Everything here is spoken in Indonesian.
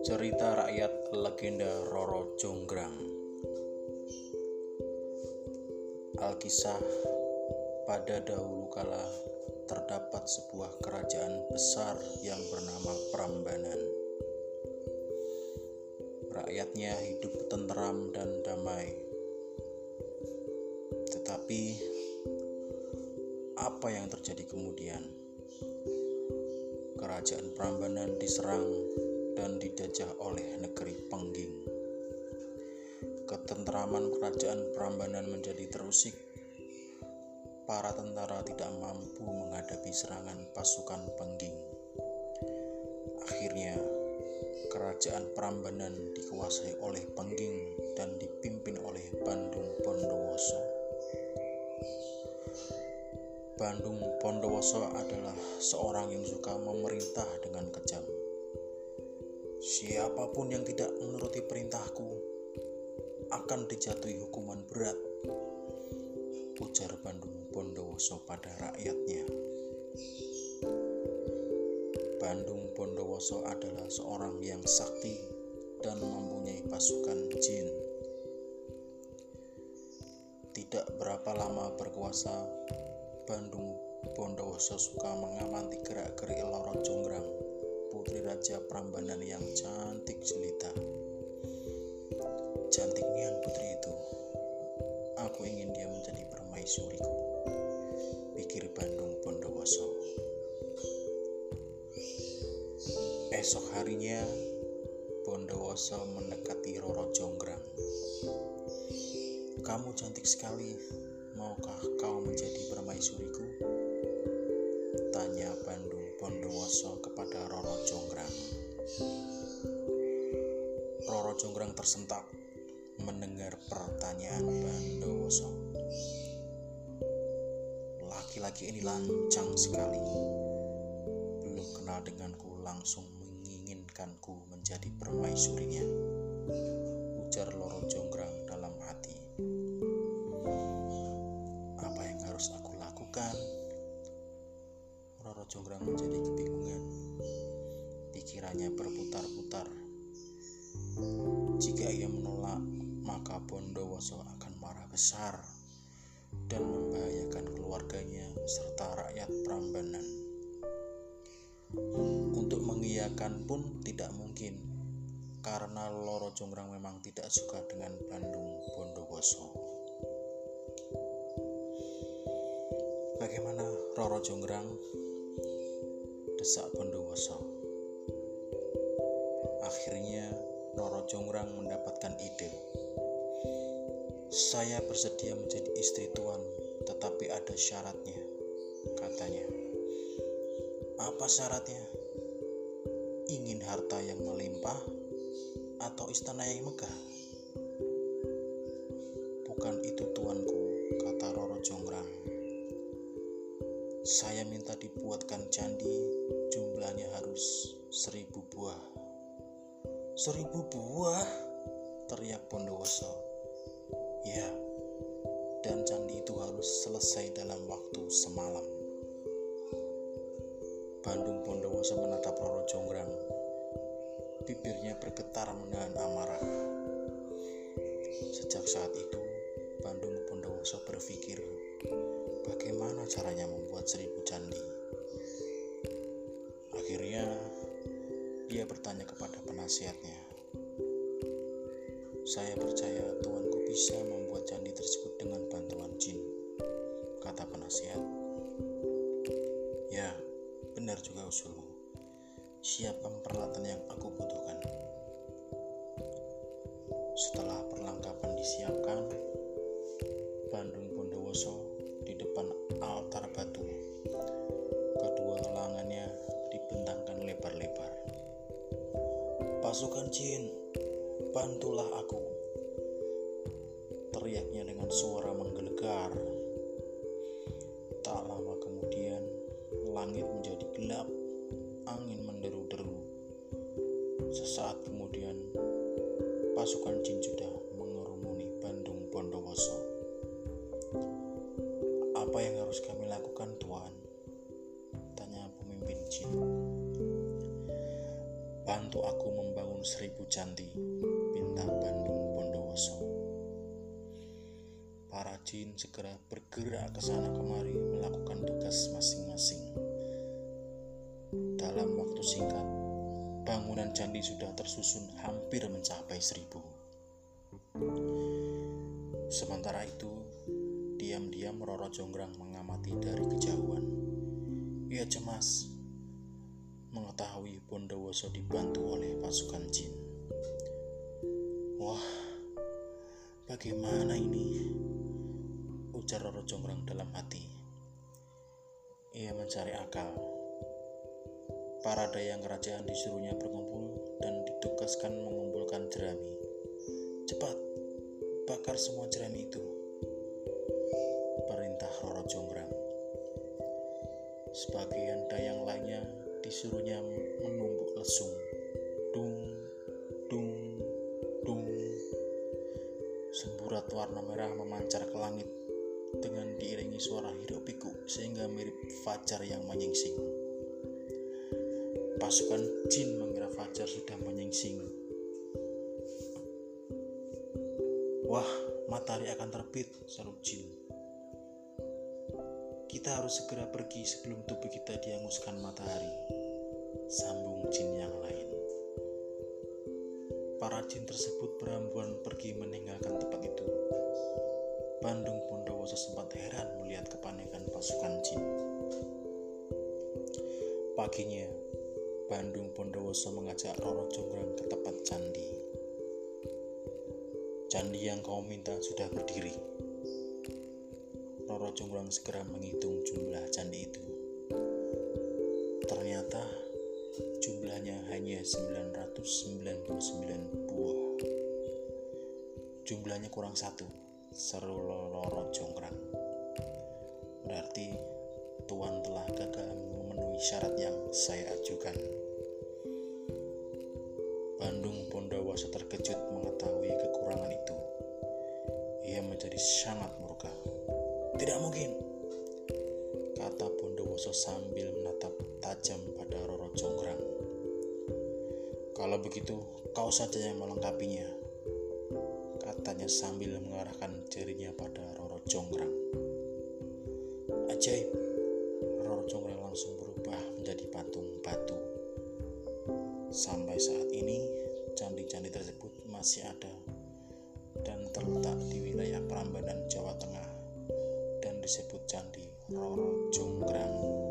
Cerita rakyat legenda Roro Jonggrang Alkisah pada dahulu kala terdapat sebuah kerajaan besar yang bernama Prambanan. Rakyatnya hidup tenteram dan damai. Tetapi apa yang terjadi kemudian? Kerajaan Prambanan diserang dan didajah oleh negeri Pengging. Ketenteraman kerajaan Prambanan menjadi terusik. Para tentara tidak mampu menghadapi serangan pasukan Pengging. Akhirnya, kerajaan Prambanan dikuasai oleh Pengging dan dipimpin oleh Bandung Bondowoso. Bandung Bondowoso adalah seorang yang suka memerintah dengan kejam Siapa pun yang tidak menuruti perintahku akan dijatuhi hukuman berat. Ujar Bandung Bondowoso pada rakyatnya. Bandung Bondowoso adalah seorang yang sakti dan mempunyai pasukan jin. Tidak berapa lama berkuasa, Bandung Bondowoso suka mengamati gerak-gerik Loro Jonggrang putri raja Prambanan yang cantik jelita. Cantiknya putri itu. Aku ingin dia menjadi permaisuriku. Pikir Bandung Bondowoso. Esok harinya, Bondowoso mendekati Roro Jonggrang. Kamu cantik sekali. Maukah kau menjadi permaisuriku? Tanya Bandung Bondowoso kepada Roro Jonggrang. Roro Jonggrang tersentak mendengar pertanyaan Bondowoso. Laki-laki ini lancang sekali. Belum kenal denganku langsung menginginkanku menjadi permaisurinya. Ujar Roro Jonggrang Pikirannya berputar-putar. Jika ia menolak, maka Bondowoso akan marah besar dan membahayakan keluarganya serta rakyat Prambanan. Untuk mengiyakan pun tidak mungkin, karena Loro Jonggrang memang tidak suka dengan Bandung Bondowoso. Bagaimana Roro Jonggrang desak Bondowoso. Jonggrang mendapatkan ide. Saya bersedia menjadi istri tuan, tetapi ada syaratnya, katanya. Apa syaratnya? Ingin harta yang melimpah atau istana yang megah? Bukan itu tuanku, kata Roro Jonggrang. Saya minta dibuatkan candi jumlahnya harus seribu buah. Seribu buah? Teriak Bondowoso. Ya, dan candi itu harus selesai dalam waktu semalam. Bandung Bondowoso menatap Roro Jonggrang. Bibirnya bergetar menahan amarah. Sejak saat itu, Bandung Bondowoso berpikir, bagaimana caranya membuat seribu candi. Dia bertanya kepada penasihatnya. Saya percaya tuanku bisa membuat candi tersebut dengan bantuan jin, kata penasihat. Ya, benar juga usulmu. Siapkan peralatan yang aku butuhkan. Setelah perlengkapan disiapkan, Pasukan jin, bantulah aku. Teriaknya dengan suara menggelegar. Tak lama kemudian, langit menjadi gelap, angin menderu-deru. Sesaat kemudian, pasukan jin sudah mengerumuni Bandung Bondowoso. Bantu aku membangun seribu candi, bintang Bandung Bondowoso. Para jin segera bergerak ke sana kemari melakukan tugas masing-masing. Dalam waktu singkat, bangunan candi sudah tersusun hampir mencapai seribu. Sementara itu, diam-diam Roro Jonggrang mengamati dari kejauhan. Ia cemas mengetahui Bondowoso dibantu oleh pasukan jin. Wah, bagaimana ini? Ujar Roro Jonggrang dalam hati. Ia mencari akal. Para dayang kerajaan disuruhnya berkumpul dan ditugaskan mengumpulkan jerami. Cepat, bakar semua jerami itu. Perintah Roro Jonggrang. Sebagian dayang lainnya disuruhnya menumbuk lesung. Dung, dung, dung. Semburat warna merah memancar ke langit dengan diiringi suara hiruk pikuk sehingga mirip fajar yang menyingsing. Pasukan jin mengira fajar sudah menyingsing. Wah, matahari akan terbit, seru jin. Kita harus segera pergi sebelum tubuh kita dihanguskan matahari. Sambung jin yang lain. Para jin tersebut berambuan pergi meninggalkan tempat itu. Bandung Bondowoso sempat heran melihat kepanikan pasukan jin. Paginya, Bandung Bondowoso mengajak Roro Jonggrang ke tempat candi. Candi yang kau minta sudah berdiri. Roro Jonggrang segera menghitung jumlah candi itu. Ternyata jumlahnya hanya 999 buah. Jumlahnya kurang satu, seru Roro Jonggrang. Berarti Tuan telah gagal memenuhi syarat yang saya ajukan. Bandung Bondowoso terkejut mengetahui kekurangan itu. Ia menjadi sangat murka. Tidak mungkin, kata Bondowoso sambil menatap tajam pada Roro Jonggrang. Kalau begitu, kau saja yang melengkapinya, katanya sambil mengarahkan jarinya pada Roro Jonggrang. Ajaib, Roro Jonggrang langsung berubah menjadi patung batu Sampai saat ini, candi-candi tersebut masih ada dan terletak di wilayah Prambanan, Jawa Tengah dan disebut Candi Roro Jonggrang.